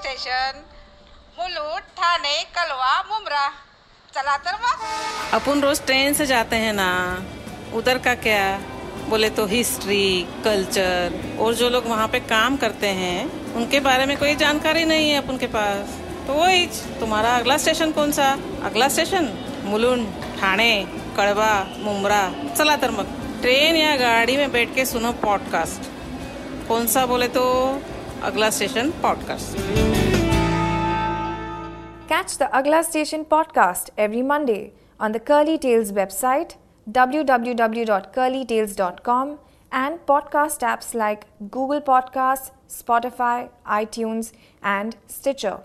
Station Mulund Thane, Kalwa Mumbra चला तर अपन रोज train से जाते हैं ना। उधर का क्या? बोले तो हिस्ट्री कल्चर और जो लोग वहाँ पे काम करते हैं, उनके बारे में कोई जानकारी नहीं है अपन के पास। तो वही, तुम्हारा अगला स्टेशन कौन सा? अगला स्टेशन मुलुंड, ठाणे, कड़वा मुमरा चला तर ट्रेन या गाड़ी में बैठ के सुनो पॉडकास्ट कौन सा बोले तो? Agla Station podcast. Catch the Agla Station podcast every Monday on the Curly Tales website www.curlytales.com and podcast apps like Google Podcasts, Spotify, iTunes, and Stitcher.